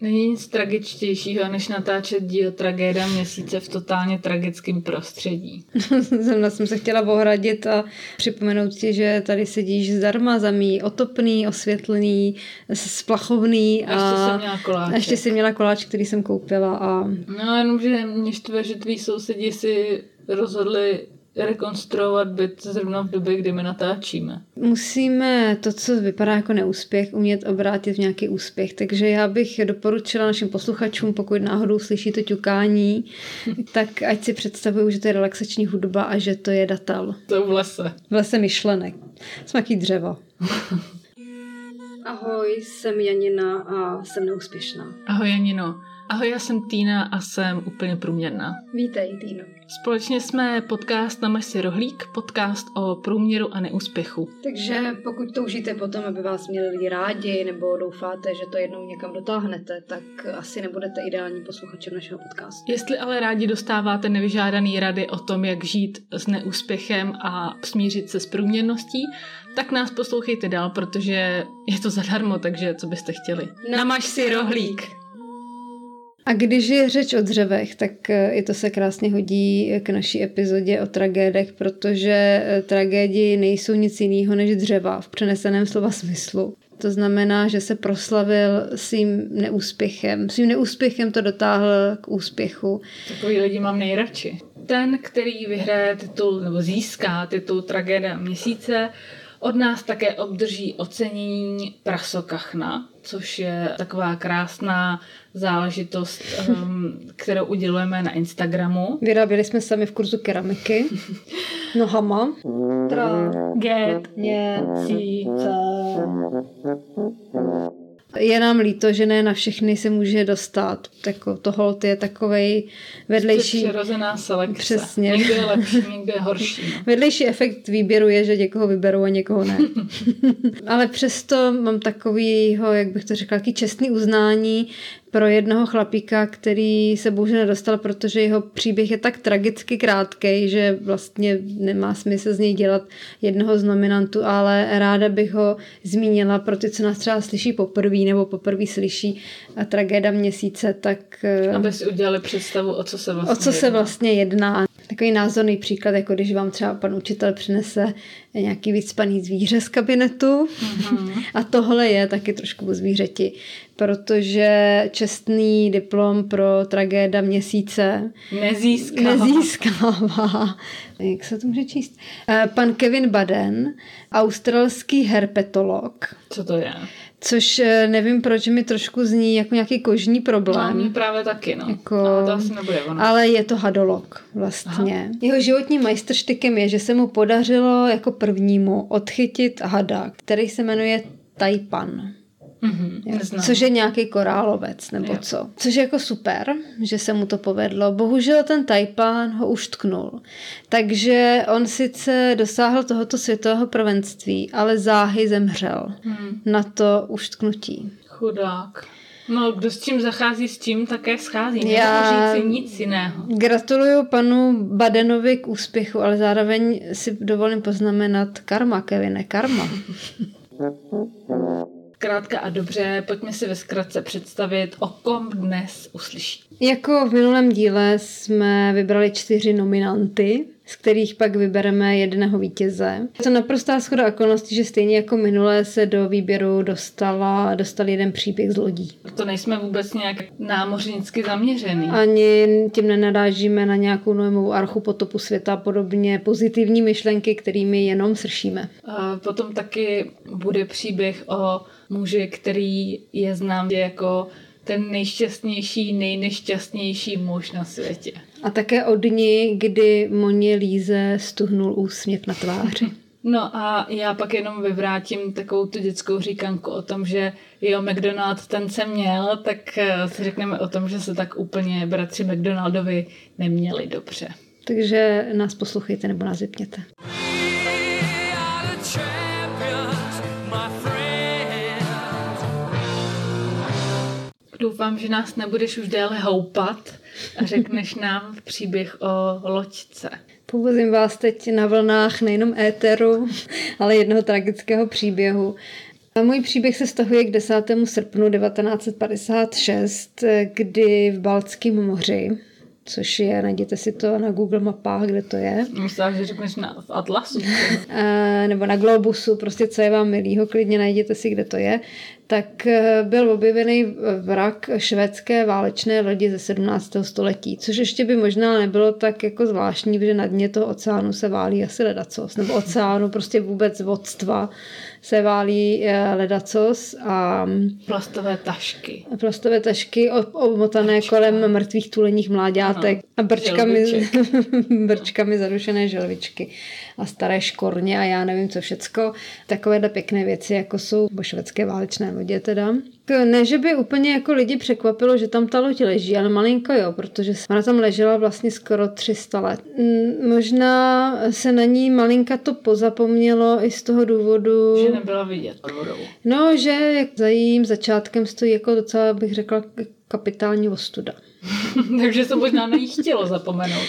Není nic tragičtějšího, než natáčet díl Tragéda měsíce v totálně tragickém prostředí. Zrovna jsem se chtěla ohradit a připomenout si, že tady sedíš zdarma zamí, otopný, osvětlený, splachovný. A, a ještě jsem měla koláč. A ještě jsem měla koláč, který jsem koupila. A... No jenom, že mě štve, že tví sousedí si rozhodli rekonstruovat byt zrovna v době, kdy my natáčíme. Musíme to, co vypadá jako neúspěch, umět obrátit v nějaký úspěch. Takže já bych doporučila našim posluchačům, pokud náhodou slyší to ťukání, tak ať si představují, že to je relaxační hudba a že to je datal. To v lese. V lese myšlenek. Smaký dřevo. Ahoj, jsem Janina a jsem neúspěšná. Ahoj Janino. Ahoj, já jsem Týna a jsem úplně průměrná. Vítej, Týno. Společně jsme podcast na si rohlík, podcast o průměru a neúspěchu. Takže pokud toužíte potom, aby vás měli lidi rádi, nebo doufáte, že to jednou někam dotáhnete, tak asi nebudete ideální posluchačem našeho podcastu. Jestli ale rádi dostáváte nevyžádaný rady o tom, jak žít s neúspěchem a smířit se s průměrností, tak nás poslouchejte dál, protože je to zadarmo, takže co byste chtěli. Namaž si rohlík. A když je řeč o dřevech, tak eh, i to se krásně hodí k naší epizodě o tragédech, protože eh, tragédie nejsou nic jiného než dřeva v přeneseném slova smyslu. To znamená, že se proslavil svým neúspěchem. Svým neúspěchem to dotáhl k úspěchu. Takový lidi mám nejradši. Ten, který vyhraje titul nebo získá titul Tragédia měsíce, od nás také obdrží ocenění Prasokachna, což je taková krásná záležitost, um, kterou udělujeme na Instagramu. Vyráběli jsme sami v kurzu keramiky. Nohama. Tra, get, měsíce. Je nám líto, že ne na všechny se může dostat. Tako, to hold je takovej vedlejší... Přirozená selekce. Přesně. Někde je lepší, někde je horší. No. Vedlejší efekt výběru je, že někoho vyberou a někoho ne. Ale přesto mám takovýho, jak bych to řekla, jaký čestný uznání, pro jednoho chlapíka, který se bohužel nedostal, protože jeho příběh je tak tragicky krátký, že vlastně nemá smysl z něj dělat jednoho z nominantů, ale ráda bych ho zmínila pro ty, co nás třeba slyší poprvé nebo poprvé slyší a tragéda měsíce, tak... Eh, Aby si udělali představu, o co se vlastně O co jedná. se vlastně jedná. Takový názorný příklad, jako když vám třeba pan učitel přinese nějaký vycpaný zvíře z kabinetu. Mm-hmm. A tohle je taky trošku o zvířeti, protože čestný diplom pro tragéda měsíce nezískává. nezískává. Jak se to může číst? Eh, pan Kevin Baden, australský herpetolog. Co to je? Což eh, nevím, proč mi trošku zní jako nějaký kožní problém. No, právě taky, no. Jako, ale to asi nebude ono. Ale je to hadolog vlastně. Aha. Jeho životním majstrštykem je, že se mu podařilo jako prvnímu odchytit hada, který se jmenuje Taipan. Mm-hmm, což je nějaký korálovec nebo jo. co. Což je jako super, že se mu to povedlo. Bohužel ten Taipan ho už tknul. Takže on sice dosáhl tohoto světového prvenství, ale záhy zemřel mm. na to už tknutí. Chudák. No, kdo s tím zachází, s tím také schází. Já říct nic jiného. Gratuluju panu Badenovi k úspěchu, ale zároveň si dovolím poznamenat karma, Kevine, karma. Krátka a dobře, pojďme si ve zkratce představit, o kom dnes uslyší. Jako v minulém díle jsme vybrali čtyři nominanty, z kterých pak vybereme jednoho vítěze. Je to naprostá schoda okolností, že stejně jako minulé se do výběru dostala, dostal jeden příběh z lodí. To nejsme vůbec nějak námořnicky zaměřený. Ani tím nenarážíme na nějakou novou archu potopu světa a podobně pozitivní myšlenky, kterými jenom sršíme. A potom taky bude příběh o muži, který je znám jako ten nejšťastnější, nejnešťastnější muž na světě. A také od dní, kdy Moně Líze stuhnul úsměv na tváři. No a já pak jenom vyvrátím takovou tu dětskou říkanku o tom, že jo, McDonald ten se měl, tak eh, si řekneme o tom, že se tak úplně bratři McDonaldovi neměli dobře. Takže nás poslouchejte nebo nás vypněte. Doufám, že nás nebudeš už déle houpat a řekneš nám příběh o loďce. Povozím vás teď na vlnách nejenom éteru, ale jednoho tragického příběhu. A můj příběh se stahuje k 10. srpnu 1956, kdy v Baltském moři což je, najděte si to na Google mapách, kde to je. Myslím, že řekneš na, v Atlasu. E, nebo na Globusu, prostě co je vám milýho, klidně najděte si, kde to je. Tak eh, byl objevený vrak švédské válečné lodi ze 17. století, což ještě by možná nebylo tak jako zvláštní, protože na dně toho oceánu se válí asi ledacos, nebo oceánu prostě vůbec vodstva se válí eh, ledacos a... Plastové tašky. Plastové tašky omotané Brčka. kolem mrtvých tuleních mláďátek ano. a brčkami, brčkami zarušené želvičky a staré škorně a já nevím co všecko. Takovéhle pěkné věci, jako jsou švédské válečné lodě teda. Ne, že by úplně jako lidi překvapilo, že tam ta loď leží, ale malinko jo, protože ona tam ležela vlastně skoro 300 let. Možná se na ní malinka to pozapomnělo i z toho důvodu... Že nebyla vidět pod vodou. No, že za jejím začátkem stojí jako docela, bych řekla, kapitální ostuda. Takže se možná na ní chtělo zapomenout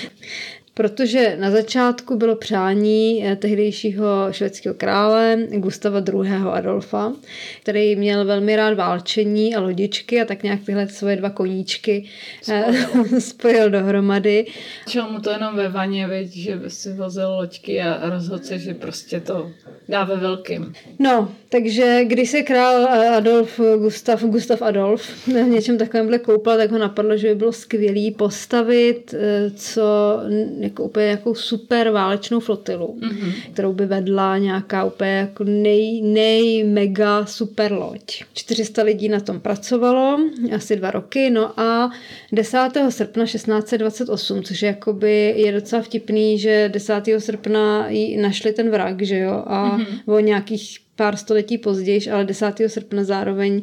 protože na začátku bylo přání eh, tehdejšího švédského krále Gustava II. Adolfa, který měl velmi rád válčení a lodičky a tak nějak tyhle svoje dva koníčky eh, spojil, spojil dohromady. Čel mu to jenom ve vaně, věď, že si vozil loďky a rozhodl se, že prostě to dá ve velkým. No, takže když se král eh, Adolf Gustav, Gustav Adolf v něčem takovémhle koupal, tak ho napadlo, že by bylo skvělý postavit co jako úplně jako super válečnou flotilu, mm-hmm. kterou by vedla nějaká úplně jako nej, nej mega super loď. 400 lidí na tom pracovalo, asi dva roky, no a 10. srpna 1628, což je jakoby je docela vtipný, že 10. srpna našli ten vrak, že jo, a mm-hmm. o nějakých pár století později, ale 10. srpna zároveň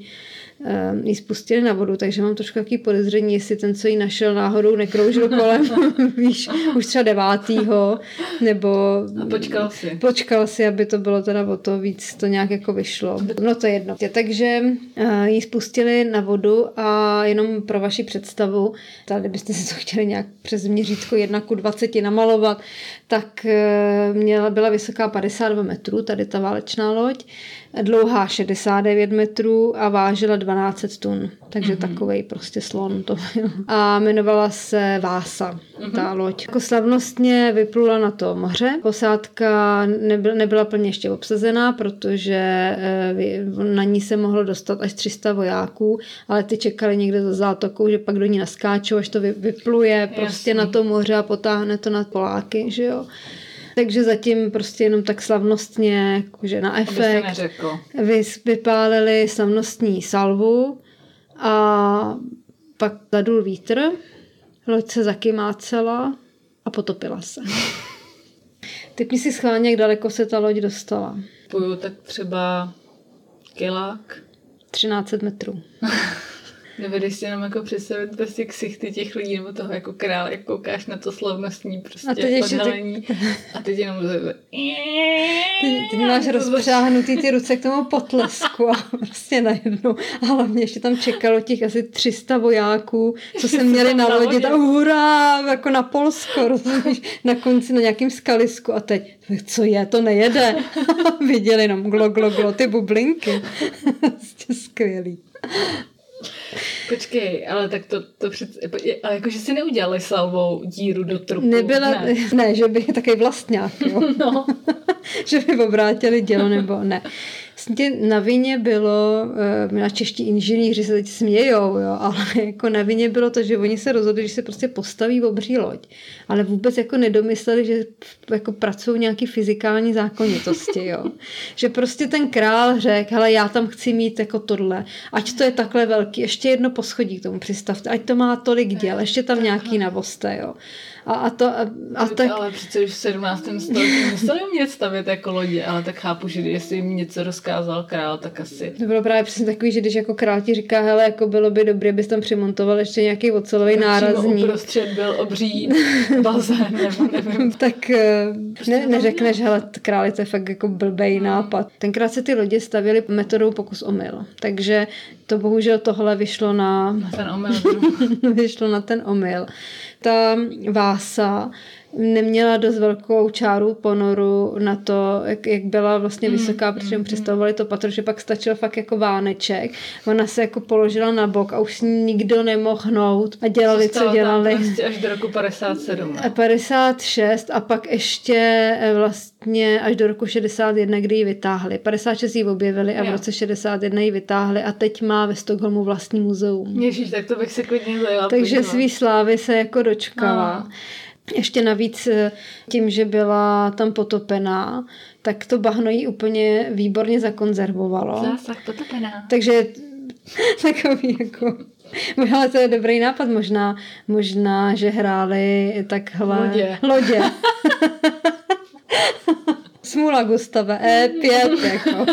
Ehm, ji spustili na vodu, takže mám trošku takový podezření, jestli ten, co ji našel náhodou, nekroužil kolem, víš, už třeba devátýho, nebo... A počkal si. Počkal si, aby to bylo teda o to víc, to nějak jako vyšlo. No to je jedno. Takže uh, ji spustili na vodu a jenom pro vaši představu, tady byste si to chtěli nějak přes měřítko 1 ku 20 namalovat, tak uh, měla, byla vysoká 52 metrů, tady ta válečná loď, dlouhá 69 metrů a vážila 12 tun. Takže mm-hmm. takovej prostě slon to byl. A jmenovala se Vása, mm-hmm. ta loď. Jako slavnostně vyplula na to moře. Posádka nebyla, nebyla plně ještě obsazená, protože eh, na ní se mohlo dostat až 300 vojáků, ale ty čekali někde za zátokou, že pak do ní naskáčou, až to vypluje prostě Jasný. na to moře a potáhne to na Poláky, že jo. Takže zatím prostě jenom tak slavnostně, že na efekt, vy, vypálili slavnostní salvu a pak zadul vítr, loď se zakymácela a potopila se. Typni si schválně, jak daleko se ta loď dostala. Půjdu tak třeba kilák. 13 metrů. Dovedeš si jenom jako představit prostě ksichty těch lidí nebo toho jako král, jak koukáš na to slavnostní prostě a teď odhalení ty... a teď jenom ty, ty máš rozpřáhnutý ty ruce k tomu potlesku a prostě najednou a hlavně ještě tam čekalo těch asi 300 vojáků, co se měli na lodi, tam hurá, jako na Polsko, rozumíš, na konci na nějakým skalisku a teď, co je, to nejede. Viděli jenom glo, glo, glo, ty bublinky. prostě skvělý. Počkej, ale tak to, to před, ale jakože si neudělali salvou díru do trupu. Nebyla, ne, ne že by taky vlastňák, jo. No. že by obrátili dělo nebo ne. Vlastně na vině bylo, eh, na čeští inženýři se teď smějou, jo, ale jako na vině bylo to, že oni se rozhodli, že se prostě postaví v obří loď, ale vůbec jako nedomysleli, že jako pracují nějaký fyzikální zákonitosti, jo. Že prostě ten král řekl, hele, já tam chci mít jako tohle, ať to je takhle velký, ještě jedno poschodí k tomu přistavte, ať to má tolik děl, ještě tam nějaký navoste, jo. A, a to, a, a tak... Ale přece už v 17. století museli umět stavět jako lodě, ale tak chápu, že jestli jim něco rozkázal král, tak asi... To bylo právě přesně takový, že když jako král ti říká, hele, jako bylo by dobré, abys tam přimontoval ještě nějaký ocelový nárazník. uprostřed byl obří bazén, nebo nevím. tak eh, prostě ne, neřekneš, hele, králi, to je fakt jako blbej hmm. nápad. Tenkrát se ty lodě stavěly metodou pokus omyl, takže to bohužel tohle vyšlo na... Na ten omyl. vyšlo na ten omyl ta Vása neměla dost velkou čáru ponoru na to, jak, jak byla vlastně Mm, vysoká, protože mm, mu představovali to patro, že pak stačil fakt jako váneček. Ona se jako položila na bok a už s ní nikdo nemohl hnout a dělali, co dělali. Prostě až do roku 57. A 56 a pak ještě eh, vlastně až do roku 61, kdy ji vytáhli. 56 ji objevili a v roce 61 ji vytáhli a teď má ve Stockholmu vlastní muzeum. Ježíš, tak to bych se klidně zajela Takže podívat. svý slávy se jako dočkala. No. Ještě navíc eh, tím, že byla tam potopená, tak to bahno jí úplně výborně zakonzervovalo. Zásah potopená. Takže takový jako... Ale to je dobrý nápad, možná, možná že hráli takhle... Lodě. Lodě. Smula Gustave, E5, jako.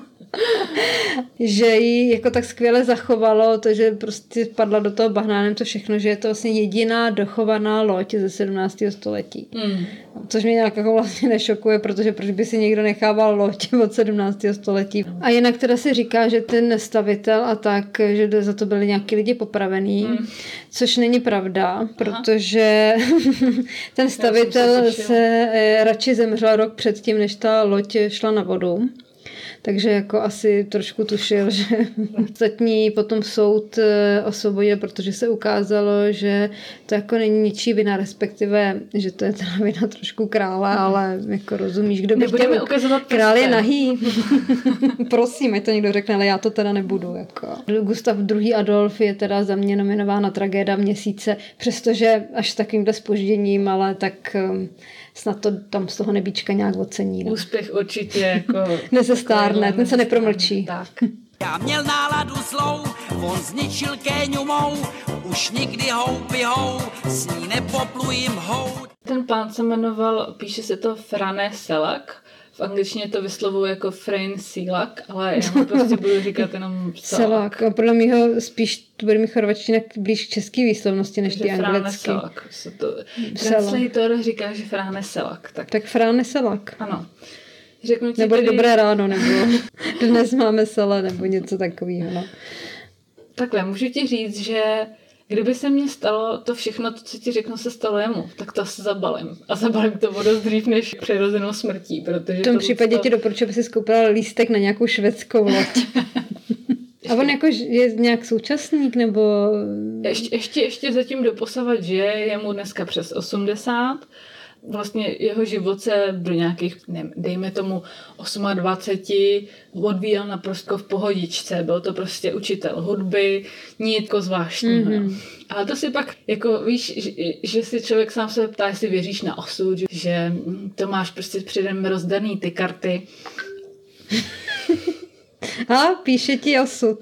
Že ji jako tak skvěle zachovalo to, že prostě padla do toho bahnánem to všechno, že je to vlastně jediná dochovaná loď ze 17. století. Hmm. Což mě nějak jako vlastně nešokuje, protože proč by si někdo nechával loď od 17. století. A jinak teda si říká, že ten stavitel a tak, že za to byli nějaký lidi popravený, Hmm. což není pravda, protože ten se stavitel tušila. se eh, radši zemřel rok předtím, než ta loď šla na vodu. Takže jako asi trošku tušil, že ostatní potom soud eh, osvobodil, protože se ukázalo, že to jako není ničí vina, respektive, že to je teda vina trošku krále, ale jako rozumíš, kdo by Nebudeme chtěl... ukazovat Král je prstem. nahý. Prosím, ať to někdo řekne, ale já to teda nebudu. Jako. Gustav II. Adolf je teda za mě nominován na tragéda měsíce, přestože až s takovýmhle spožděním, ale tak um, snad to tam z toho nebíčka nějak ocení. No. Úspěch určitě jako... Nezestárne, ten se nepromlčí. Tak. Já měl náladu zlou, on zničil kéňu mou, už nikdy houby hou, s ní nepoplujím hout. Ten pán se jmenoval, píše se to Frane Selak, angličtině to vyslovuju jako Frane Silak, ale já mu prostě budu říkat jenom Selak. Selak. A podle mého spíš to bude mi chorvačtina blíž k české výslovnosti, než ty anglicky. Selak. Se to, translator říká, že Frane Selak. Tak, Tak Fráne Selak. ano. Řeknu ti Nebo tedy, dobré ráno, nebo dnes máme sele, nebo něco takového. No. Takhle, můžu ti říct, že kdyby se mně stalo to všechno, to, co ti řeknu, se stalo jemu, tak to asi zabalím. A zabalím to dost dřív než přirozenou smrtí, protože V tom to případě ti doporučuji, aby si skoupila lístek na nějakou švédskou loď. A on jako je nějak současník, nebo... Ještě, ještě, ještě zatím doposavat, že je mu dneska přes 80. Vlastně jeho život se do nějakých, ne, dejme tomu 28 odvíjel naprosto v pohodičce. Byl to prostě učitel hudby, nítko zvláštního. Mhm. Mm-hmm. Ale to si pak, jako víš, že, že si člověk sám se ptá, jestli věříš na osud, že, že to máš prostě předem rozdaný ty karty. A píše ti osud.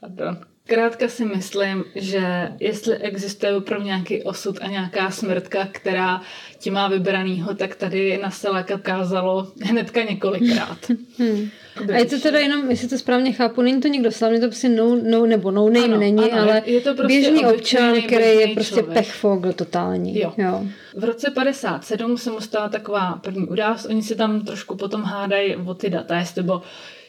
Pardon. Krátka si myslím, že jestli existuje opravdu nějaký osud a nějaká smrtka, která ti má vybranýho, tak tady na Selaka kázalo hnedka několikrát. Hmm. A je to teda jenom, jestli to správně chápu, není to někdo slavný, to prostě no, no nebo no name Ano, není, ano, ale je to prostě běžný občan, který je prostě pechfogl totální. Jo. jo. V roce 57 se mu stala taková první událost. Oni si tam trošku potom hádají o ty data, jestli to bylo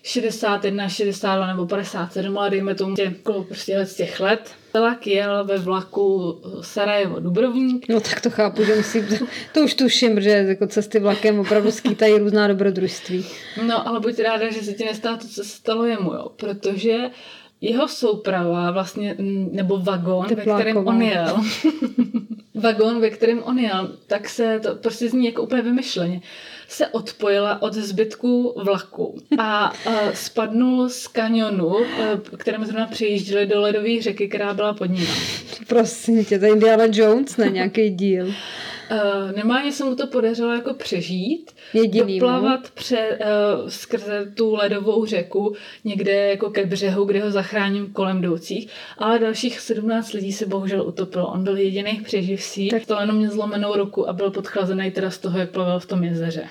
61, 62 nebo 57, ale dejme tomu tě, okolo prostě let z těch let. Selak jel ve vlaku Sarajevo Dubrovník No tak to chápu, že musím, to, už tuším, že jako cesty vlakem opravdu skýtají různá dobrodružství. No, ale buď ráda, že se ti nestalo to, co se stalo jemu, jo. Protože jeho souprava vlastně, nebo vagón, ve kterém on jel, vagón, ve kterém on jel, tak se to prostě zní jako úplně vymyšleně, se odpojila od zbytku vlaku a, a spadnul z kanionu, eh, kterým zrovna přejížděli do ledové řeky, která byla pod ním. Prosím tě, to je Indiana Jones, ne nějaký díl. Uh, normálně se mu to podařilo jako přežít, Jediným, doplavat pře, uh, skrze tu ledovou řeku někde jako ke břehu, kde ho zachránil kolem jdoucích, ale dalších 17 lidí se bohužel utopilo. On byl jediný přeživší, Tak- to jenom měl zlomenou ruku a byl podchlazený teda z toho, jak plaval v tom jezeře.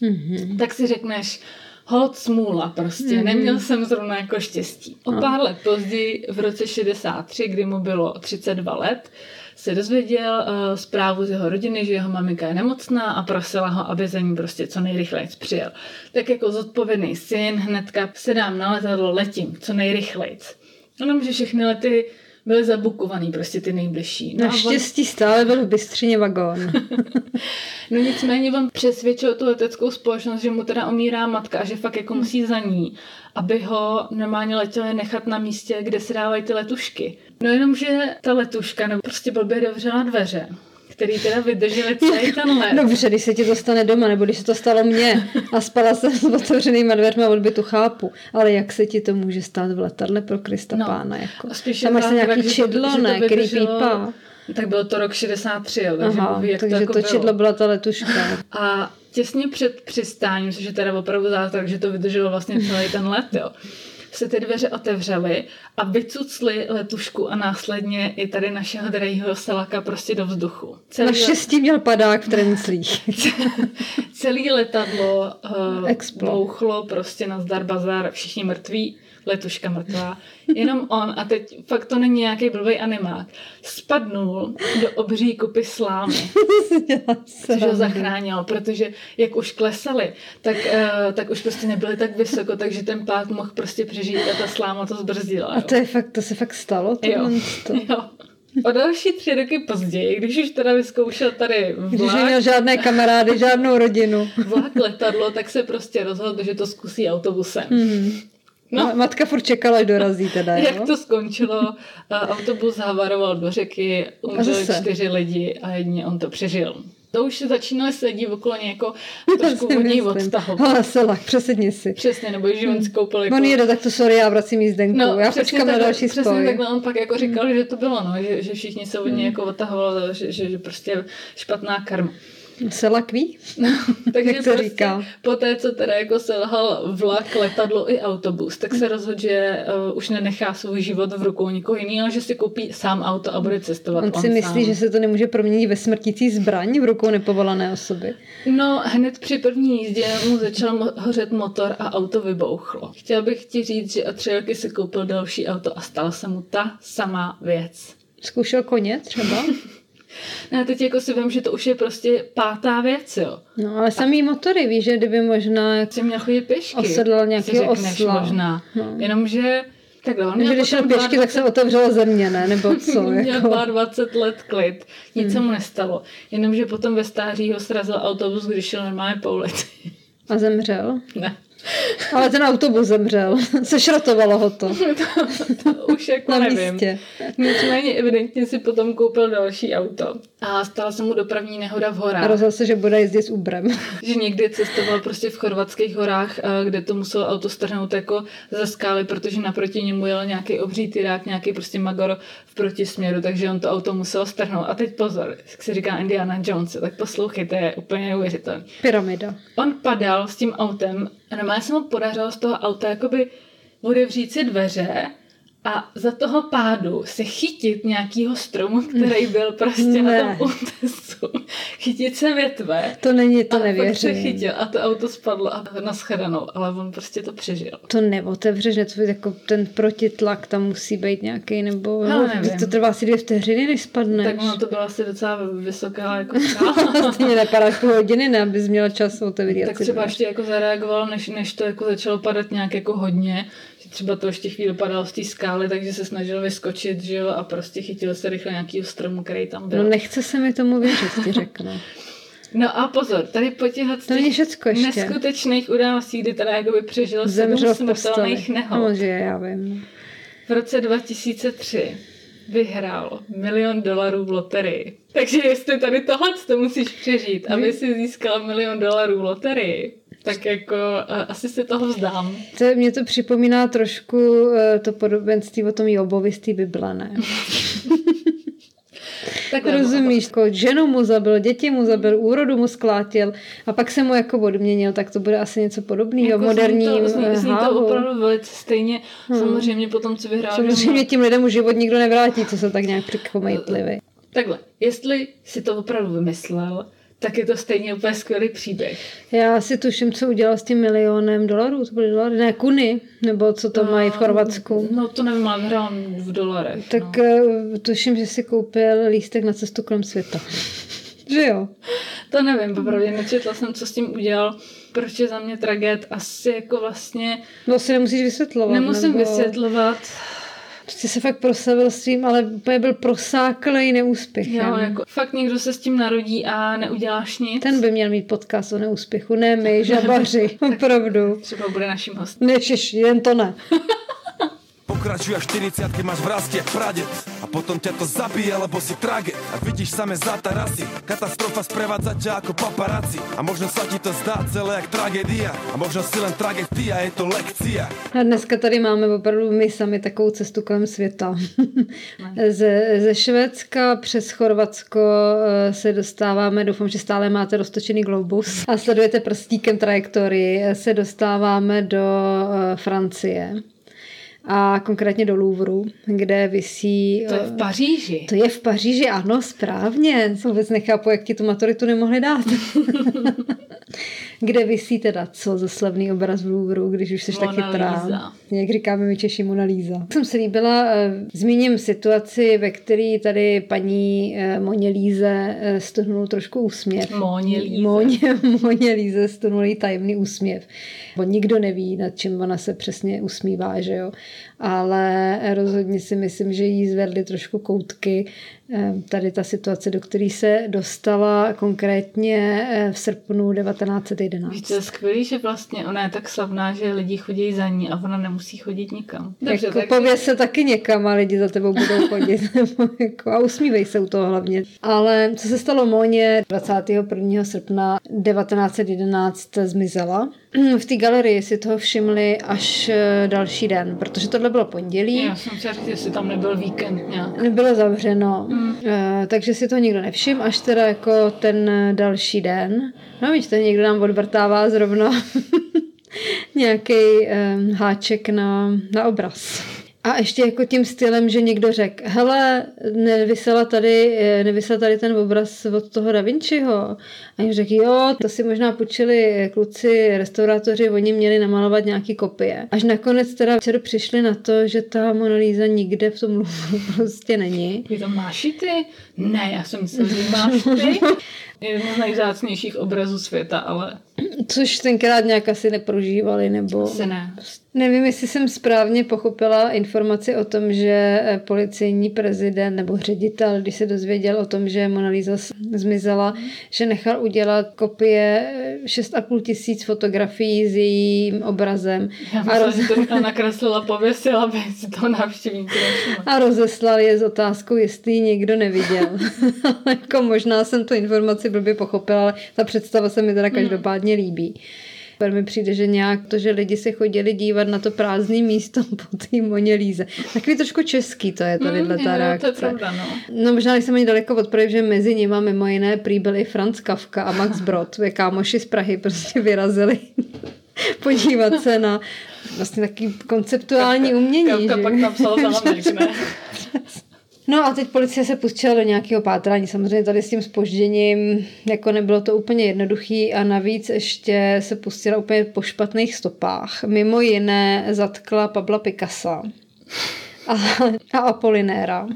Mhm. Tak si řekneš, Hod smůla prostě, Mhm. neměl jsem zrovna jako štěstí. O pár let později, v roce 63, kdy mu bylo 32 let, se dozvěděl uh, zprávu z jeho rodiny, že jeho maminka je nemocná a prosila ho, aby za ní prostě co nejrychleji přijel. Tak jako zodpovědný syn hnedka sedám na letadlo, letím co nejrychleji. Jenomže všechny lety byly zabukovaný prostě ty nejbližší. No, a on, Naštěstí stále byl v Bystřině vagón. no nicméně on přesvědčil tu leteckou společnost, že mu teda umírá matka a že fakt jako musí za ní, aby ho normálně letěli nechat na místě, kde se dávají ty letušky. No jenom, že ta letuška nebo prostě blbě dovřela dveře, který teda vydrželi celý ten let. Dobře, když se ti to stane doma, nebo když se to stalo mně a spala jsem s otevřenýma dveřma odbytu, chápu. Ale jak se ti to může stát v letadle pro Krista No, pána? Jako? Tam máš právě nějaký čidlo, ne, který pípá. Tak bylo to rok 63, jo, takže Aha, Bůh ví, jak takže to, jako to bylo. čidlo byla ta letuška. A těsně před přistáním, což je teda opravdu zázrak, že to vydrželo vlastně celý ten let, jo, se ty dveře otevřely a vycucli letušku a následně i tady našeho drahého Selaka prostě do vzduchu. Celý, le- Naštěstí měl padák v trenclích. celý letadlo uh, bouchlo prostě na zdar bazar, všichni mrtví, letuška mrtvá. Jenom on, a teď fakt to není nějaký blbý animák, spadnul do obří kupy slámy. což ho zachránilo, protože jak už klesali, tak, uh, tak už prostě nebyli tak vysoko, takže ten pád mohl prostě přežít a ta sláma to zbrzdila. A jo. to je fakt, to se fakt stalo? Jo. tohle to? jo. O další tři roky později, když už teda vyzkoušel tady Když vlak, neměl žádné kamarády, žádnou rodinu. vlak letadlo, tak se prostě rozhodl, že to zkusí autobusem. Mhm. No. Matka furt čekala, až dorazí teda, jo? Jak to skončilo? Autobus havaroval do řeky, umřeli čtyři lidi a jedině on to přežil. To už se začínali sedí okolo něj jako trošku od něj myslím. odstahovat. Ale Selak, přesedni si. Přesně, nebo že on si koupil jako... On jede, tak to sorry, já vracím jízdenku. já No, přesně počkám na takhle- další Přesně spoj. takhle on pak jako říkal, že to bylo, no, že, že všichni se od Hmm. něj jako odtahovali, že, že, že prostě špatná karma. Selak ví? Takže Jak se prostě říká. po té, co teda jako selhal vlak, letadlo i autobus, tak se rozhodl, že uh, už nenechá svůj život v rukou nikoho jiného, že si koupí sám auto a bude cestovat On si myslí, sám. že se to nemůže proměnit ve smrtící zbraň v rukou nepovolané osoby. No, hned při první jízdě mu začal mo- hořet motor a auto vybouchlo. Chtěl bych ti říct, že o tři roky si koupil další auto a stala se mu ta samá věc. Zkoušel koně třeba? No a teď jako si vím, že to už je prostě pátá věc, jo. No ale samý motory, víš, že kdyby možná Jsi měl chodit pěšky. Osedlal řekneš osla. možná. No. Jenomže takhle, on Když šel pěšky, tak se otevřela země, ne? Nebo co? Měl Jako... 22 let klid, nic Hmm. se mu nestalo. Jenomže potom ve stáří ho srazil autobus, když šel normálně po ulici. A zemřel. ne. Ale ten autobus zemřel. Sešrotovalo ho to. To už jako Na nevím. místě. Nicméně evidentně si potom koupil další auto. A stala se mu dopravní nehoda v A horách. rozhodl se, že bude jezdit s Ubrem. že někdy cestoval prostě v chorvatských horách, a kde to muselo auto strhnout jako ze skály, protože naproti němu jel nějaký obří tyrák, nějaký prostě magor v protisměru, takže on to auto musel strhnout. A teď pozor, jak se říká Indiana Jones, tak poslouchej, to je úplně neuvěřitelné. Pyramida. On padal s tím autem a normálně se mu podařilo z toho auta jakoby otevřít si dveře a za toho pádu se chytit nějakýho stromu, který byl prostě Ne. na tom útesu. Chytit se větve. To není, to a pak se nevěřím. chytil a to auto spadlo a naschledanou, ale on prostě to přežil. To neotevřeš, ne, to jako ten protitlak tam musí být nějaký, nebo no, nevím. to trvá asi dvě vteřiny, než spadneš. Tak ono to byla asi docela vysoká jako. Stejně nepadáš půl hodiny, ne, abys měla čas otevřít. tak třeba ještě jako zareagoval, než, než to jako začalo padat nějak jako hodně, třeba to ještě chvíli padalo z té skály, takže se snažil vyskočit, že jo, a prostě chytil se rychle nějakýho stromu, který tam byl. No nechce se mi tomu věřit, ti řeknu. No a pozor, tady po těchto To všecko ještě. neskutečných událostí, kdy teda jakoby přežil Zemřel v sedm smrtelných nehod. No, že já vím. V roce 2003 vyhrál milion dolarů v loterii. Takže jestli tady tohle to musíš přežít, aby si získal milion dolarů v loterii, tak jako asi si toho vzdám. To, mě to připomíná trošku uh, to podobenství o tom Jobovi z té Bible, ne? Tak Rozumíš, jako ženu mu zabil, děti mu zabil, úrodu mu sklátil a pak se mu jako odměnil, tak to bude asi něco podobného, Jako moderní zní to, zní, zní to opravdu velice stejně. Hmm. Samozřejmě potom, co vyhrál. Samozřejmě tím lidem už život nikdo nevrátí, co se tak nějak přikomejtlivý. Takhle, jestli si to opravdu vymyslel, tak je to stejně úplně skvělý příběh. Já si tuším, co udělal s tím milionem dolarů, to byly dolary, ne, kuny, nebo co to mají v Chorvatsku. No to nevím, ale hrál v dolarech. Tak no. no. tuším, že si koupil lístek na cestu kolem světa. že jo? To nevím, popravdě nečetla jsem, co s tím udělal, proč je za mě tragéd. Asi jako vlastně No si nemusíš vysvětlovat. nemusím nebo... vysvětlovat. Prostě se fakt proslavil s tím, ale úplně byl prosáklej neúspěch. Jo, jako fakt někdo se s tím narodí a neuděláš nic. Ten by měl mít podcast o neúspěchu, ne my, žabaři, opravdu. Třeba bude naším hostem. Nešiš, jen to ne. Pokračuj až 40 máš vrázky jak praded A potom ťa to zabije, lebo si trage A vidíš samé zátarasy Katastrofa sprevádza ťa ako paparazzi. A možno sa ti to zdá celé jak tragédia. A možno si len tragédia, je to lekcia. A dneska tady máme opravdu my sami takovou cestu kolem světa. ze, ze Švédska přes Chorvatsko eh, se dostáváme, doufám, že stále máte roztočený globus a sledujete prstíkem trajektorii, se dostáváme do eh, Francie a konkrétně do Louvru, kde visí... To je v Paříži. To je v Paříži, ano, správně. Vůbec nechápu, jak ti tu maturitu nemohli dát. kde visí teda co za slavný obraz v Louvru, když už jsi tak chytrá. Jak říkáme my Češi, Mona Lisa. Jsem se líbila, eh, zmíním situaci, ve které tady paní eh, Moně Líze eh, stunul trošku úsměv. Móně Líze. Moně, Moně Líze stunul jí tajemný úsměv. Bo nikdo neví, nad čím ona se přesně usmívá, že jo. Ale rozhodně si myslím, že jí zvedly trošku koutky eh, tady ta situace, do které se dostala konkrétně eh, v srpnu 1911. Víš, to je skvělý, že vlastně ona je tak slavná, že lidi chodí za ní a ona nemusí chodit nikam. Dobře, jako pověz se taky někam a lidi za tebou budou chodit. Jako, a usmívej se u toho hlavně. Ale co se stalo Moně 21. srpna 1911 zmizela. V té galerii si toho všimli až eh, další den, protože tohle bylo pondělí. Já jsem si říct, jestli tam nebyl víkend nějak. Bylo zavřeno, mm. takže si to nikdo nevšiml, až teda jako ten další den. No to někdo nám odvrtává zrovna nějaký um, háček na, na obraz. A ještě jako tím stylem, že někdo řekl, hele, nevysela tady, eh, nevysela tady ten obraz od toho Da Vinciho. A jim řekl, jo, to si možná půjčili kluci, restaurátoři, oni měli namalovat nějaký kopie. Až nakonec teda včera přišli na to, že ta Mona Lisa nikde v tom Louvru prostě není. Ty to máš ty? Ne, já jsem myslel, že máš ty. Jeden z nejvzácnějších obrazů světa, ale Což tenkrát nějak asi neprožívali, nebo... se ne. Nevím, jestli jsem správně pochopila informaci o tom, že eh, policejní prezident nebo ředitel, když se dozvěděl o tom, že Mona Lisa zmizela, že nechal udělat kopie eh, 6,5 tisíc fotografií s jejím obrazem Já a, myslela, roz, že to nakreslila, pověsila, aby si to nevšimli. a rozeslal je s otázkou, jestli ji někdo neviděl. jako možná jsem tu informaci blbě pochopila, ale ta představa se mi teda každopádně líbí. Super mi přijde, že nějak to, že lidi se chodili dívat na to prázdné místo po té Moně Líze. Takový trošku český to je tady Mm, ta jo, to je reakce. pravda, no. No možná nejsem ani daleko od že mezi nimi mimo jiné prý byl i Franz Kafka a Max Brod. Kámoši z Prahy prostě vyrazili podívat se na vlastně takový konceptuální umění. Kavka že? pak napsal zámek, ne? No a teď policie se pustila do nějakého pátrání. Samozřejmě tady s tím spožděním, jako nebylo to úplně jednoduchý a navíc ještě se pustila úplně po špatných stopách. Mimo jiné zatkla Pabla Picassa a, a Apolinéra.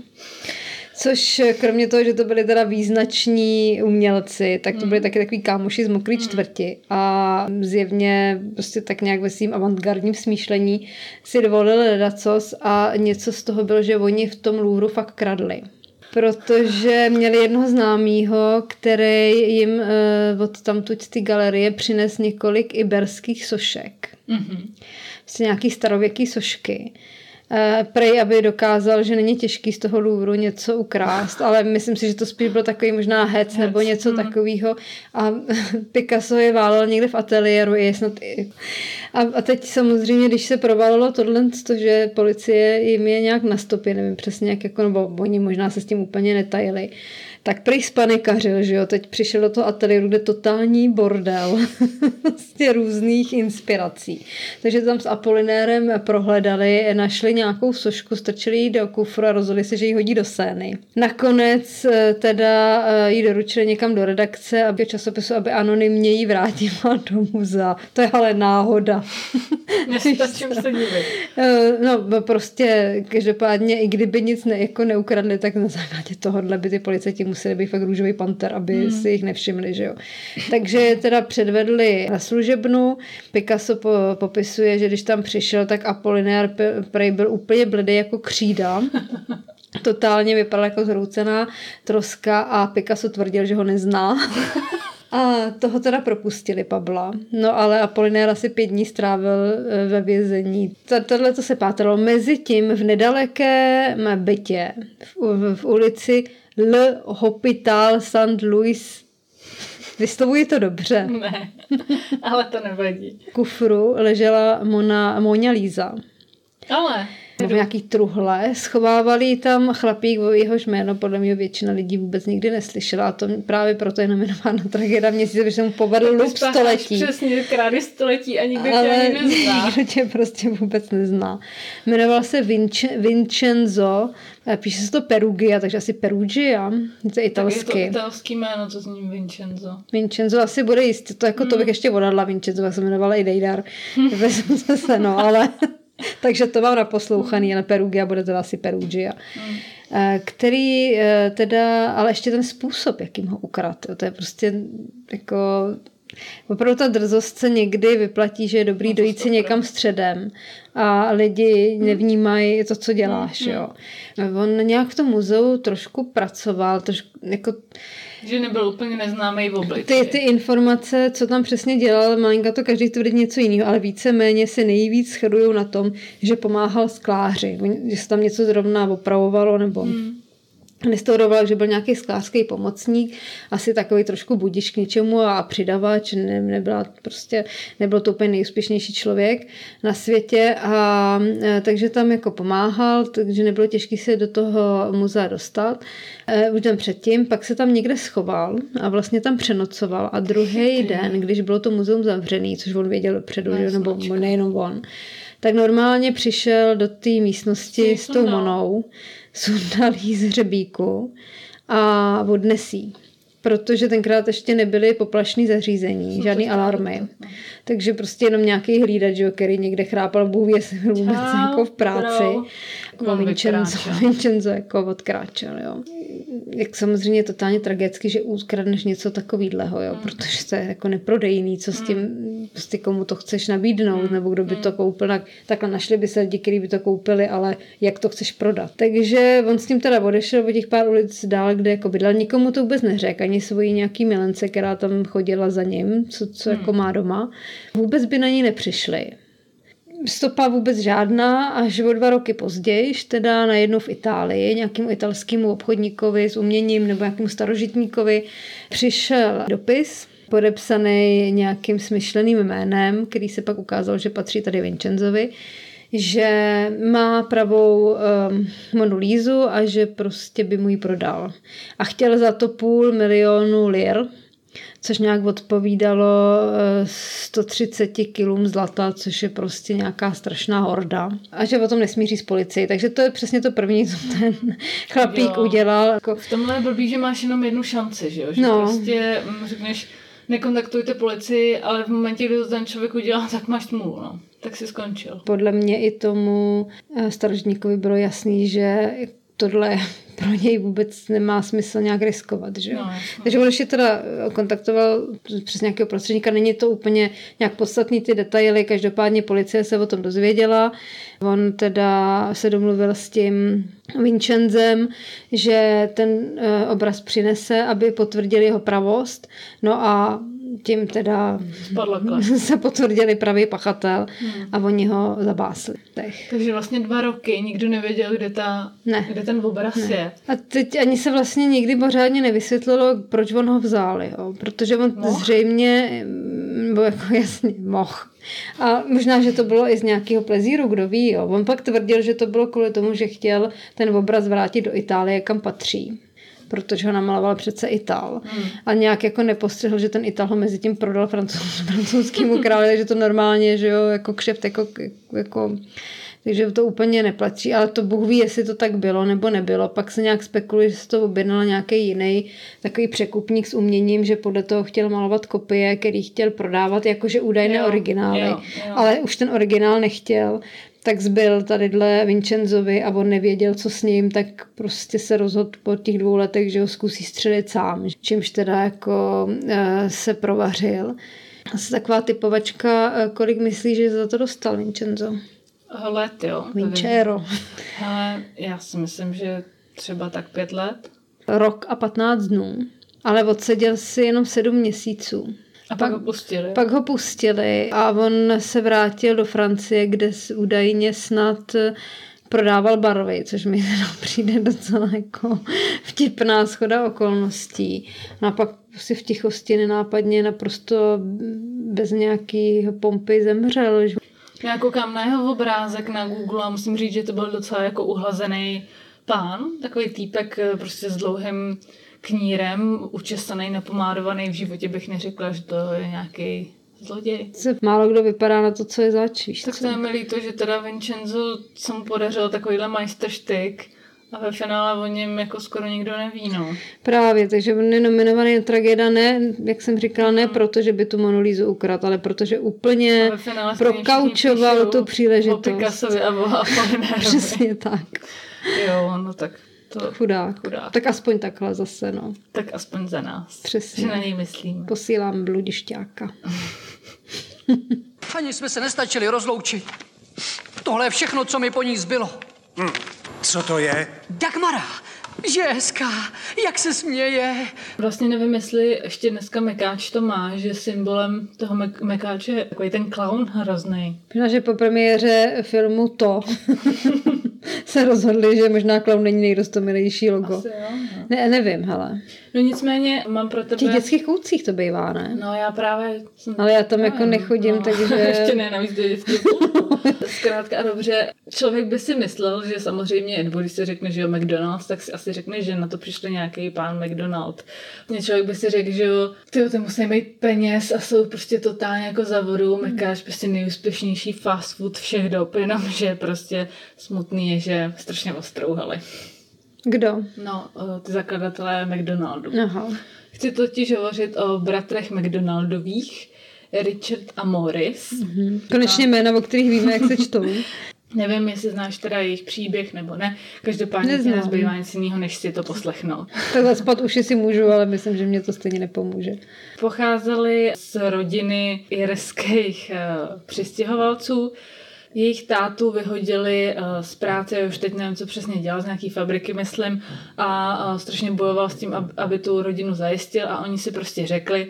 Což kromě toho, že to byli teda význační umělci, tak to byli taky takový kámoši z mokrý čtvrti a zjevně prostě tak nějak ve svým avantgardním smýšlení si dovolili ledacos a něco z toho bylo, že oni v tom Louvru fakt kradli. Protože měli jednoho známýho, který jim uh, od tamtud z té galerie přines několik iberských sošek. Mhm. Prostě nějaký starověký sošky. Eh, Prej, aby dokázal, že není těžký z toho Louvru něco ukrást, ale myslím si, že to spíš byl takový možná hec nebo něco mm. takového. A Picasso je válel někde v ateliéru, je snad i... A, a teď samozřejmě, když se provalilo tohle, to, že policie jim je nějak na stopě, nevím přesně jak, jako, nebo oni možná se s tím úplně netajili, tak prý spanikařil, že jo, teď přišel do toho ateliéru, kde totální bordel prostě různých inspirací. Takže tam s Apolinérem prohledali, našli nějakou sošku, strčili ji do kufru a rozhodli se, že ji hodí do scény. Nakonec eh, teda eh, ji doručili někam do redakce, aby časopisu, aby anonymně ji vrátila do muzea. To je ale náhoda se divit. Eh, No, prostě každopádně, i kdyby nic ne, jako neukradli, tak na základě tohohle by ty policajti museli být fakt růžový panter, aby hmm. si jich nevšimli, že jo. Takže je teda předvedli na služebnu. Picasso po, popisuje, že když tam přišel, tak Apollinaire prej byl úplně bledý jako křída. Totálně vypadala jako zhroucená troska a Picasso tvrdil, že ho nezná. A toho teda propustili Pabla. No ale Apolinér asi pět dní strávil eh, ve vězení. Tohle to se pátralo. Mezi tím v nedalekém bytě v, v, v ulici Le Hopital St. Louis Vyslovuji to dobře. Ne, ale to nevadí. Kufru ležela Mona, Mona Lisa. Ale Nebo nějaký truhle. Schovávali tam chlapík, o jehož jméno podle mě většina lidí vůbec nikdy neslyšela. A to právě proto je nominována tragéda měsíce, protože se mu povedl lup století. Přesně, krády století a nikdo tě Ale ani nezná. nikdo tě prostě vůbec nezná. Jmenoval se Vince, Vincenzo, píše se to Perugia, takže asi Perugia, to je Tak je to italsky. italský jméno, co zní Vincenzo. Vincenzo asi bude jistě, to jako Hmm. to bych ještě odhadla Vincenzo, jak se jmenovala i Dejdar. Vezmu se se, no, ale takže to mám naposlouchaný, ale Perugia bude to asi Perugia. Hmm. Eh, Který eh, teda, ale ještě ten způsob, jakým ho ukrad, jo, to je prostě jako Opravdu ta drzost se někdy vyplatí, že je dobrý No dojít si někam středem a lidi nevnímají to, co děláš. Hmm. Jo. On nějak v tom muzeu trošku pracoval, trošku, jako Že nebyl úplně neznámý v obliči. ty, ty informace, co tam přesně dělal, malinka to každý tvrdí něco jiného, ale víceméně se nejvíc shodují na tom, že pomáhal skláři, že se tam něco zrovna opravovalo nebo hmm. Nestouroval, že byl nějaký sklářský pomocník, asi takový trošku budiš k něčemu a přidavač, ne, nebyla prostě, nebyl to úplně nejúspěšnější člověk na světě a e, takže tam jako pomáhal, takže nebylo těžké se do toho muzea dostat. E, už den předtím, pak se tam někde schoval a vlastně tam přenocoval a druhý den, když bylo to muzeum zavřený, což on věděl dopředu, že, nebo nejenom on, tak normálně přišel do té místnosti s tou monou, sundal jí z hřebíku a odnesí. Protože tenkrát ještě nebyly poplašný zařízení, žádný alarmy. Takže prostě jenom nějaký hlídač, jo, který někde chrápal, Bůh jestli byl vůbec Čau, jako v práci. bro. Jako Vincenzo. Vincenzo jako odkráčel, jo. Jak samozřejmě je totálně tragicky, že ukradneš něco takového, jo, protože to je jako neprodejný, co s tím, prostě komu to chceš nabídnout, nebo kdo by to koupil, tak, takhle našli by se lidi, kteří by to koupili, ale jak to chceš prodat. Takže on s tím teda odešel o těch pár ulic dál, kde jako bydlel, nikomu to vůbec neřekl, ani svoji nějaký milence, která tam chodila za ním, co, co jako má doma. Vůbec by na ní nepřišli stopa vůbec žádná, až o dva roky později, teda najednou v Itálii, nějakému italskému obchodníkovi s uměním nebo nějakému starožitníkovi přišel dopis, podepsaný nějakým smyšleným jménem, který se pak ukázal, že patří tady Vincenzovi, že má pravou um, Monu Lízu a že prostě by mu ji prodal. A chtěl za to půl milionu lir, což nějak odpovídalo eh, 130 kilům zlata, což je prostě nějaká strašná horda. A že o tom nesmí říct policii. Takže to je přesně to první, co ten chlapík Jo. udělal. Jako, V tomhle je blbý, že máš jenom jednu šanci, že jo? Že No. prostě mm, řekneš, nekontaktujte policii, ale v momentě, kdy to ten člověk udělá, tak máš smůlu, no. Tak si skončil. podle mě i tomu eh, starožníkovi bylo jasný, že tohle pro něj vůbec nemá smysl nějak riskovat, že jo? No. Takže on ještě teda eh, kontaktoval přes nějakého prostředníka, není to úplně nějak podstatný ty detaily, každopádně policie se o tom dozvěděla. On teda se domluvil s tím Vincenzem, že ten eh, obraz přinese, aby potvrdil jeho pravost. No a tím teda se potvrdili pravý pachatel a oni ho zabásli. Tech. Takže vlastně dva roky nikdo nevěděl, kde, ta, Ne. kde ten obraz je. A teď ani se vlastně nikdy pořádně nevysvětlilo, proč on ho vzal, jo? protože on Mohl? zřejmě, mm, bo jako jasně, mohl. A možná, že to bylo i z nějakého plezíru, kdo ví. Jo? On pak tvrdil, že to bylo kvůli tomu, že chtěl ten obraz vrátit do Itálie, kam patří protože ho namaloval přece Ital. Hmm. A nějak jako nepostřehl, že ten Ital ho mezi tím prodal francouz, francouzskému králi, takže to normálně, že jo, jako kšeft, jako, jako Takže to úplně neplatí, ale to Bůh ví, jestli to tak bylo nebo nebylo. Pak se nějak spekuluje, že se to objednal nějaký jiný takový překupník s uměním, že podle toho chtěl malovat kopie, který chtěl prodávat jakože údajné Jo, originály. jo, jo. Ale už ten originál nechtěl tak zbyl tadyhle Vincenzovi a on nevěděl, co s ním, tak prostě se rozhodl po těch dvou letech, že ho zkusí střelit sám, čímž teda jako eh, se provařil. Asi taková typovačka, eh, kolik myslí, že za to dostal Vincenzo? Let, jo. Vincero. Ale já si myslím, že třeba tak pět let. Rok a 15 dnů. Ale odseděl si jenom sedm měsíců. A pak ho pustili. Pak ho pustili a on se vrátil do Francie, kde údajně snad eh, prodával barvy, což mi teda přijde docela jako vtipná schoda okolností. No a pak si v tichosti nenápadně naprosto bez nějaký pompy zemřel. Já koukám na jeho obrázek na Google a musím říct, že to byl docela jako uhlazený pán, takový týpek eh, prostě s dlouhým knírem, učesaný, napomádovaný. V životě bych neřekla, že to je nějaký zloděj. Se málo kdo vypadá na to, co je zač, víš Tak to je mi líto, že teda Vincenzo se mu podařil takovýhle majsterštyk a ve finále o něm jako skoro nikdo neví, no. Právě, takže on je nominovaný na tragéda ne, jak jsem říkala, ne proto, že by tu Monolízu ukradl, ale protože úplně prokaučoval tu příležitost. O Picassovi a o. Přesně tak. Jo, no tak to Chudák. Chudák. Tak aspoň takhle zase, no. tak aspoň za nás. Přesně. Že na něj myslíme. Posílám bludišťáka. Ani jsme se nestačili rozloučit. Tohle je všechno, co mi po ní zbylo. Co to je? Dagmara, že je hezká, jak se směje. Vlastně nevím, jestli ještě dneska Mekáč to má, že symbolem toho Mek- Mekáče je takový ten clown hrozný. Možná, že po premiéře filmu To se rozhodli, že možná klaun není nejrostomilejší logo. Asi jo, no. Ne, nevím, hele. No nicméně mám pro V těch tebe... dětských koutcích to bývá, ne? No já právě jsem... Ale já tam jako Nevím, nechodím, takže- Ještě ne, navíc do Zkrátka a dobře, člověk by si myslel, že samozřejmě, nebo když se řekne, že jo McDonald's, tak si asi řekne, že na to přišel nějaký pán McDonald. Mě člověk by si řekl, že jo, ty ty musí mít peněz a jsou prostě totálně jako za vodou, Mekáč prostě nejúspěšnější fast food všech dob, jenomže prostě smutný je, že strašně ostrouhali. Kdo? No, eh, ty zakladatelé McDonaldu. Aha. Chci totiž hovořit o bratrech McDonaldových, Richard a Morris. Mm-hmm. Konečně jména, o kterých víme, jak se čtou. Nevím, jestli znáš teda jejich příběh nebo ne. Každopádně ti nezbývá nic jiného, než si to poslechnout. Tak zaspat uši si můžu, ale myslím, že mě to stejně nepomůže. Pocházeli z rodiny irských uh, přistěhovalců. Jejich tátu vyhodili uh, z práce, už teď nevím, co přesně dělal, z nějaký fabriky, myslím, a strašně bojoval s tím, ab, aby tu rodinu zajistil a oni si prostě řekli,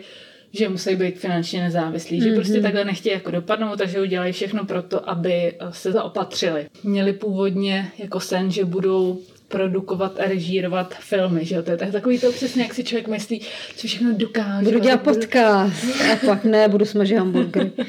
že musí být finančně nezávislí, že prostě takhle nechtějí jako dopadnout, takže udělají všechno pro to, aby eh, se zaopatřili. Měli původně jako sen, že budou produkovat a režírovat filmy, že jo? To je tak- takový to přesně, jak si člověk myslí, co všechno dokáže. Budu dělat Budu- podcast a pak ne, budu smažit hamburgery.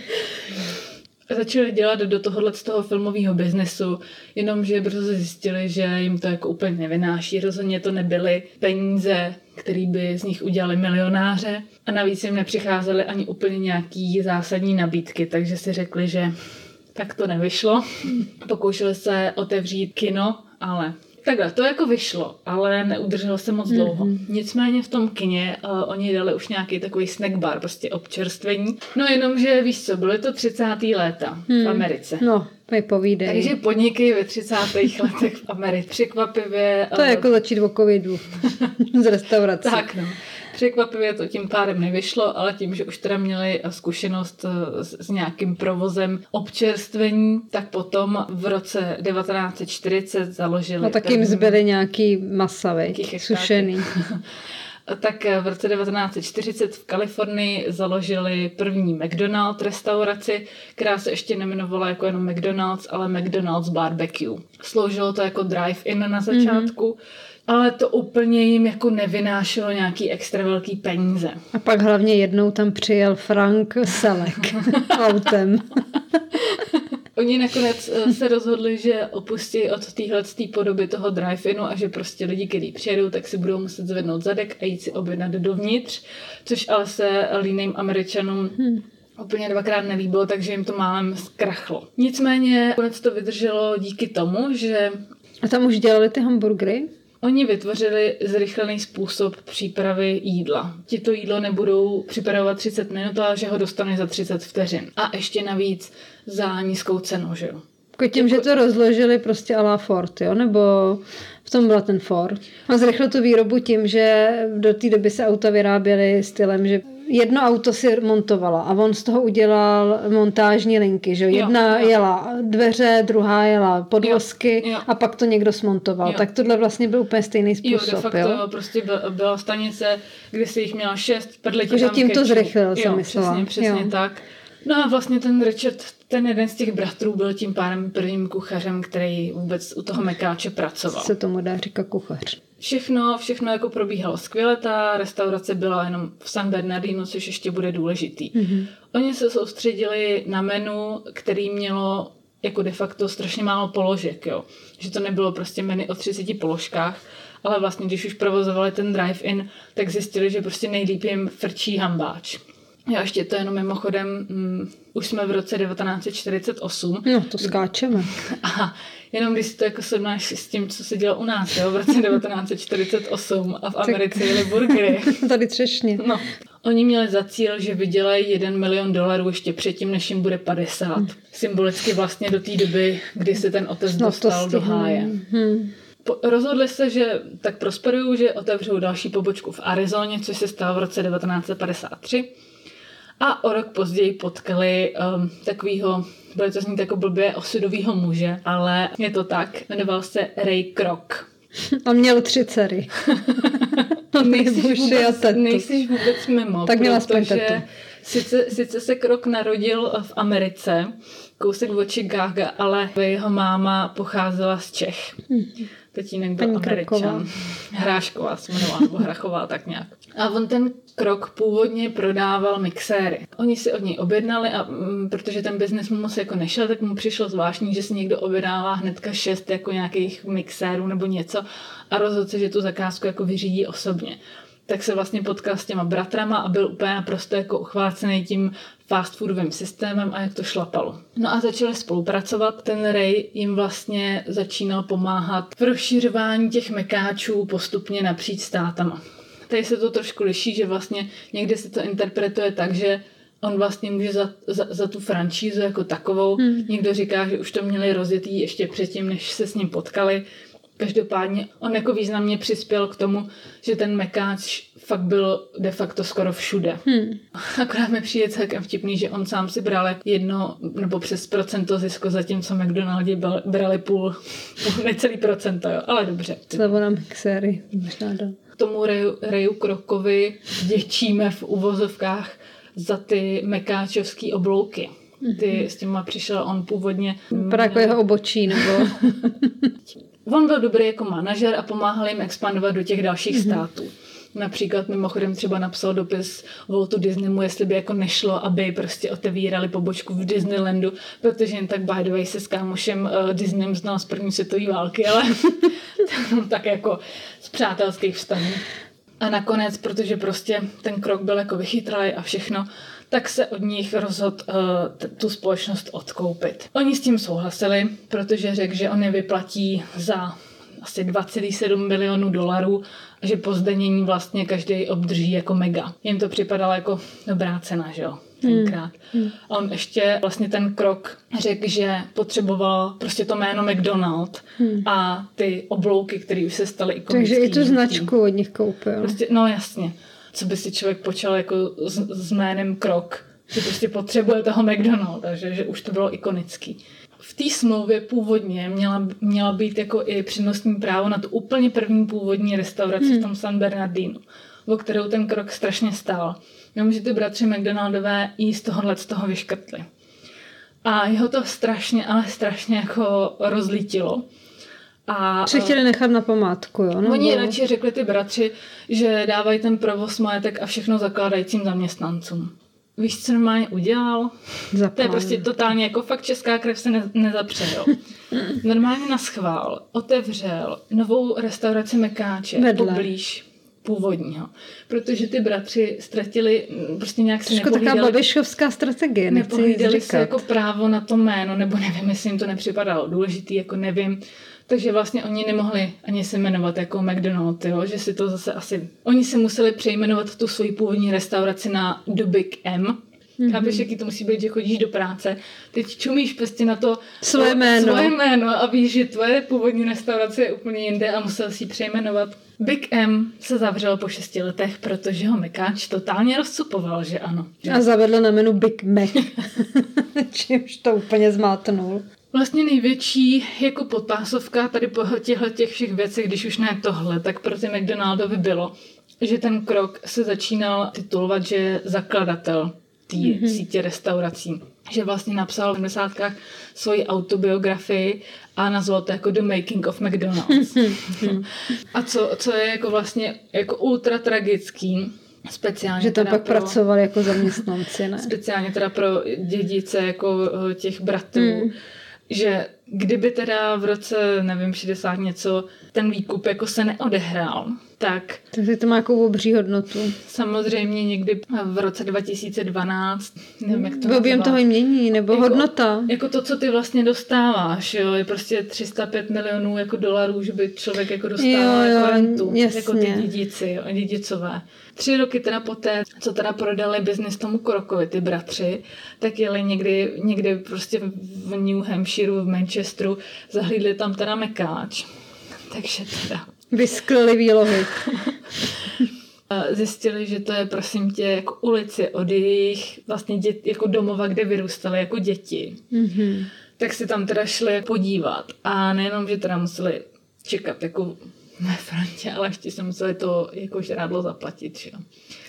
začali dělat do tohohle z toho filmového biznesu, jenomže brzo zjistili, že jim to jako úplně nevynáší. Rozhodně to nebyly peníze, které by z nich udělali milionáře a navíc jim nepřicházely ani úplně nějaký zásadní nabídky, takže si řekli, že tak to nevyšlo. Pokoušeli se otevřít kino, ale Takhle, to jako vyšlo, ale neudrželo se moc dlouho. Mm-hmm. Nicméně v tom kině uh, oni dali už nějaký takový snack bar, prostě občerstvení. No jenom, že víš co, byly to 30. léta v Americe. No, mi povídej. Takže podniky ve 30. letech v Americe překvapivě... to je eh, jako začít o covidu z restaurace. Tak no. Překvapivě to tím pádem nevyšlo, ale tím, že už teda měli zkušenost eh, s, nějakým provozem občerstvení, tak potom v roce 1940 založili... No tak jim první- zbyly nějaký masa, Nějaký veď, chechtáky. sušený. tak eh, v roce 1940 v Kalifornii založili první McDonald's restauraci, která se ještě nemenovala jako jenom McDonald's, ale McDonald's Barbecue. Sloužilo to jako drive-in na začátku, mm-hmm. Ale to úplně jim jako nevynášelo nějaký extra velký peníze. A pak hlavně jednou tam přijel Frank Selek autem. Oni nakonec eh, se rozhodli, že opustí od téhle podoby toho drive-inu a že prostě lidi, kteří přijedou, tak si budou muset zvednout zadek a jít si objednat dovnitř, což ale se líným američanům hmm. úplně dvakrát nelíbilo, takže jim to málem zkrachlo. Nicméně konec to vydrželo díky tomu, že A tam už dělali ty hamburgery? Oni vytvořili zrychlený způsob přípravy jídla. Ti to jídlo nebudou připravovat 30 minut, ale že ho dostane za 30 vteřin. A ještě navíc za nízkou cenu, že jo. Jako tím, že to rozložili prostě a la Ford, jo? Nebo v tom byl ten Ford. A zrychlil tu výrobu tím, že do té doby se auta vyráběly stylem, že jedno auto si montovala a on z toho udělal montážní linky, že jo? Jo, Jedna jo. jela dveře, druhá jela podvozky Jo, jo. a pak to někdo smontoval. Jo. Tak tohle vlastně byl úplně stejný Jo, způsob, de facto jo? prostě byl, byla stanice, kde si jich měla šest, Jakože tam tím to zrychlil, jsem jo, myslela. Přesně, přesně Jo. tak. No a vlastně ten Richard, ten jeden z těch bratrů, byl tím pádem prvním kuchařem, který vůbec u toho mekáče pracoval. Se tomu dá říkat kuchař. Všechno, všechno jako probíhalo skvěle, ta restaurace byla jenom v San Bernardino, což ještě bude důležitý. Mm-hmm. Oni se soustředili na menu, který mělo jako de facto strašně málo položek, jo. Že to nebylo prostě menu o 30 položkách, ale vlastně, když už provozovali ten drive-in, tak zjistili, že prostě nejlíp jim frčí hambáč. Jo, ještě to jenom mimochodem, mm, už jsme v roce 1948, No, to skáčeme. a jenom když to jako srovnáš s tím, co se dělo u nás, jo, v roce 1948 a v Americe jeli burgery. Tady třešně. No. Oni měli za cíl, že vydělají 1 milion dolarů ještě předtím, než jim bude 50. Symbolicky vlastně do té doby, kdy se ten otec No, dostal do háje. Hm. Po, rozhodli se, že tak prosperují, že otevřou další pobočku v Arizoně, což se stalo v roce 1953. A o rok později potkali um, takového, bude to znít jako blbě, osudového muže, ale je to tak, jmenoval se Ray Kroc. On měl tři dcery. nejsiš a vůbec, tetu. nejsiš vůbec mimo, Tak měla protože sice, sice se Krok narodil v Americe, kousek od Chicaga, ale jeho máma pocházela z Čech. Tatínek byl Paní Američan. Hrášková se jmenovala, nebo Hrachová, tak nějak. A on ten krok původně prodával mixéry. Oni si od něj objednali a mm, protože ten biznis mu moc jako nešel, tak mu přišlo zvláštní, že si někdo objednává hnedka šest jako nějakých mixérů nebo něco a rozhodl se, že tu zakázku jako vyřídí osobně. Tak se vlastně potkal s těma bratrama a byl úplně naprosto jako uchvácený tím fast foodovým systémem a jak to šlapalo. No a začali spolupracovat. Ten Ray jim vlastně začínal pomáhat v rozšiřování těch mekáčů postupně napříč státama. Tady se to trošku liší, že vlastně někde se to interpretuje tak, že on vlastně může za, za, za tu franšízu jako takovou. Hmm. Někdo říká, že už to měli rozjetý ještě předtím, než se s ním potkali. Každopádně on jako významně přispěl k tomu, že ten mekáč fakt byl de facto skoro všude. Hmm. Akorát mi přijde celkem vtipný, že on sám si bral jedno nebo přes procento zisku, zatímco McDonaldi bral- brali půl, půl necelý procento, jo. ale dobře. Slevo na mixéry. Možná dal. Tomu Rayu, Rayu Krokovi děčíme v uvozovkách za ty mekáčovský oblouky. Ty s těma přišel on původně. Vypadá jako jeho obočí, nebo... On byl dobrý jako manažer a pomáhal jim expandovat do těch dalších Mhm. mm-hmm. států. Například mimochodem třeba napsal dopis Waltu Disneymu, jestli by jako nešlo, aby prostě otevírali pobočku v Disneylandu, protože jen tak by the way se s kámošem uh, Disneyem znal z první světové války, ale tak jako z přátelských vztahů. A nakonec, protože prostě ten krok byl jako vychytralý a všechno, tak se od nich rozhodl uh, t- tu společnost odkoupit. Oni s tím souhlasili, protože řekl, že on je vyplatí za asi 2,7 milionů dolarů a že po zdanění vlastně každý obdrží jako mega. Jim to připadalo jako dobrá cena, že jo? tenkrát. Hmm. A on ještě vlastně ten krok řekl, že potřeboval prostě to jméno McDonald hmm. a ty oblouky, které už se staly ikonický. Takže i tu značku od nich koupil. Prostě, no jasně. Co by si člověk počal jako s, s jménem Krok, že prostě potřebuje toho McDonalda, že, že už to bylo ikonický. V té smlouvě původně měla, měla být jako i přednostní právo na tu úplně první původní restauraci hmm. v tom San Bernardino, o kterou ten krok strašně stál. Jenomže ty bratři McDonaldové jí z tohohle z toho vyškrtli. A jeho to strašně, ale strašně jako rozlítilo. A, Se chtěli nechat na památku, jo? Nebo... Oni radši řekli ty bratři, že dávají ten provoz majetek a všechno zakládajícím zaměstnancům. Víš, co normálně udělal? Zapálil. To je prostě totálně jako fakt česká krev se ne, nezapře, jo. Normálně na schvál otevřel novou restauraci Mekáče Vedle. poblíž původního. Protože ty bratři ztratili, mm, prostě nějak se Trošku taková babišovská strategie, nechci nepohlídali se jako právo na to jméno, nebo nevím, jestli jim to nepřipadalo důležitý, jako nevím. Takže vlastně oni nemohli ani se jmenovat jako McDonald, jo? že si to zase asi... Oni si museli přejmenovat tu svoji původní restauraci na The Big M. Mhm. Mm-hmm. Chápeš, jaký to musí být, že chodíš do práce, teď čumíš prostě na to Svoje jméno. svoje jméno a víš, že tvoje původní restaurace je úplně jinde a musel si ji přejmenovat. Big M se zavřel po šesti letech, protože ho Mekáč totálně rozcupoval, že ano. A zavedl na menu Big Mac. Čímž to úplně zmátnul. Vlastně největší jako podpásovka tady po těchto těch všech věcech, když už ne tohle, tak pro ty McDonaldovi bylo, že ten krok se začínal titulovat, že je zakladatel té mm-hmm. sítě restaurací. Že vlastně napsal v 70. svoji autobiografii a nazval to jako The Making of McDonald's. a co, co je jako vlastně jako ultra tragický, speciálně Že tam pak pro- pracovali jako zaměstnanci, ne? speciálně teda pro dědice jako eh, těch bratrů, mm. Že kdyby teda v roce, nevím, 60 něco, ten výkup jako se neodehrál, tak Takže to má jako obří hodnotu. samozřejmě někdy v roce 2012, nevím, jak to Objem toho jmění, nebo Jako- hodnota. Jako to, co ty vlastně dostáváš, jo, je prostě 305 milionů jako dolarů, že by člověk jako dostával Jo, jo, jako rentu, jasně. jako ty dědici, jo, dědicové. Tři roky teda poté, co teda prodali biznis tomu Krokovi, ty bratři, tak jeli někdy, někdy prostě v New Hampshireu, v Manchesteru, zahlídli tam teda mekáč. Takže teda Vyskli výlohy. a zjistili, že to je prosím tě jako ulici od jejich vlastně dět, jako domova, kde vyrůstali jako děti. Mhm. Tak si tam teda šli podívat a nejenom, že teda museli čekat jako ve frontě, ale ještě se museli to jako žrádlo zaplatit, že jo.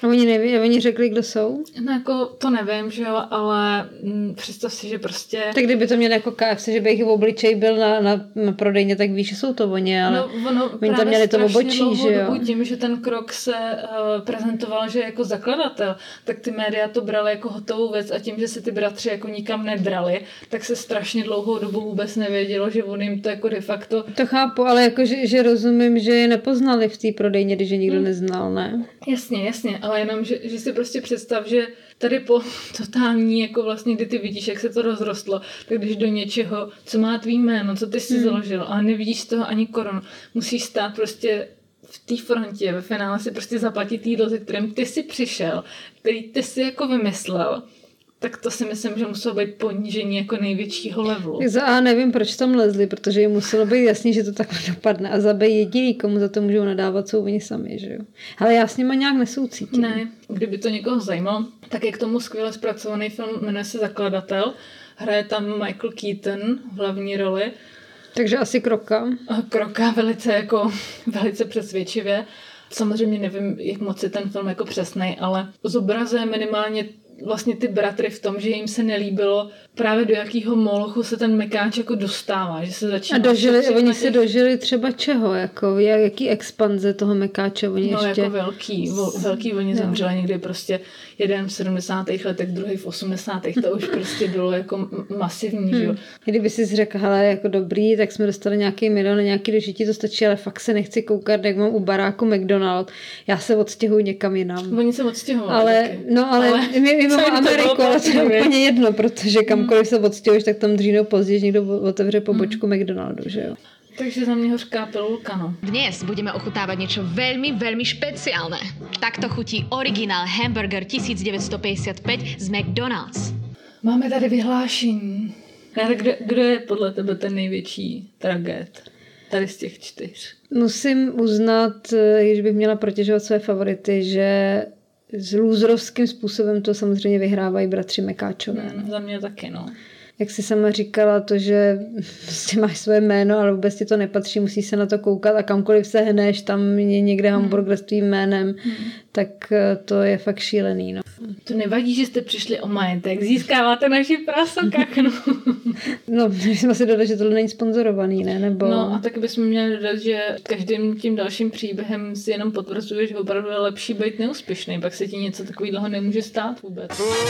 A oni neví, a oni řekli, kdo jsou? No jako to nevím, že jo, ale mm, představ si, že prostě... Tak kdyby to měli jako KFC, že by jejich obličej byl na, na, na prodejně, tak víš, že jsou to oni, ale no, ono oni tam měli to obočí, že jo. tím, že ten krok se uh, prezentoval, že jako zakladatel, tak ty média to brali jako hotovou věc a tím, že se ty bratři jako nikam nebrali, tak se strašně dlouhou dobu vůbec nevědělo, že on jim to jako de facto To chápu, ale jako, že, že rozumím, že je nepoznali v té prodejně, když je nikdo Hmm. neznal, ne? Jasně, jasně, ale jenom, že, že si prostě představ, že tady po totální, jako vlastně, kdy ty vidíš, jak se to rozrostlo, tak když do něčeho, co má tvý jméno, co ty si hmm. založil, ale nevidíš z toho ani korun, musíš stát prostě v té frontě, ve finále si prostě zaplatit jídlo, se kterým ty si přišel, který ty si jako vymyslel, tak to si myslím, že muselo být ponížení jako největšího levelu. Tak za A nevím, proč tam lezli, protože jim muselo být jasný, že to takhle dopadne. A za B jediný, komu za to můžou nadávat, jsou oni sami, že jo. Ale já s nima nějak nesoucítím. Ne, kdyby to někoho zajímalo, tak je k tomu skvěle zpracovaný film, jmenuje se Zakladatel. Hraje tam Michael Keaton v hlavní roli. Takže asi kroka. A Kroká velice jako, velice přesvědčivě. Samozřejmě nevím, jak moc je ten film jako přesný, ale zobrazuje minimálně vlastně ty bratry v tom, že jim se nelíbilo právě do jakého molochu se ten mekáč jako dostává, že se začíná... A dožili, oni těch- dožili třeba čeho, jako jak- jaký expanze toho mekáče oni No ještě... jako velký, vo, velký oni zemřeli někdy prostě jeden v 70. letech, druhý v 80. To už prostě bylo jako masivní, že jo. Kdyby si řekl, hele, jako dobrý, tak jsme dostali nějaký milion na nějaký dožití, to stačí, ale fakt se nechci koukat, jak mám u baráku McDonald. Já se odstěhuji někam jinam. Oni se odstěhovali Ale, taky. no ale, ale my, my máme Ameriku, ale to je úplně jedno, protože kamkoliv se odstěhuješ, tak tam dřív nebo později někdo otevře pobočku McDonaldu, že jo. Takže za mě hořká pilulka, no. Dnes budeme ochutnávať niečo veľmi, veľmi špeciálne. Takto chutí originál Hamburger 1955 z McDonald's. Máme tady vyhlášení. Tak kdo, kdo je podle tebe ten největší tragéd? Tady z těch čtyř. Musím uznat, eh, když bych měla protěžovat své favority, že s lůzrovským způsobem to samozřejmě vyhrávají bratři Mekáčové. Hmm, za mě taky, no. Jak jsi sama říkala, to, že prostě máš své jméno, ale vůbec ti to nepatří, musíš se na to koukat a kamkoliv se hneš, tam je někde hamburger s tvým jménem, tak eh, to je fakt šílený. No. To nevadí, že jste přišli o majetek. Získáváte naši prasokachnu. no, jsme si dodali, že tohle není sponzorovaný, ne? Nebo... No a taky bychom měli dodat, že každým tím dalším příběhem si jenom potvrzuje, že opravdu je lepší být neúspěšný. Pak se ti něco takového nemůže stát vůbec. O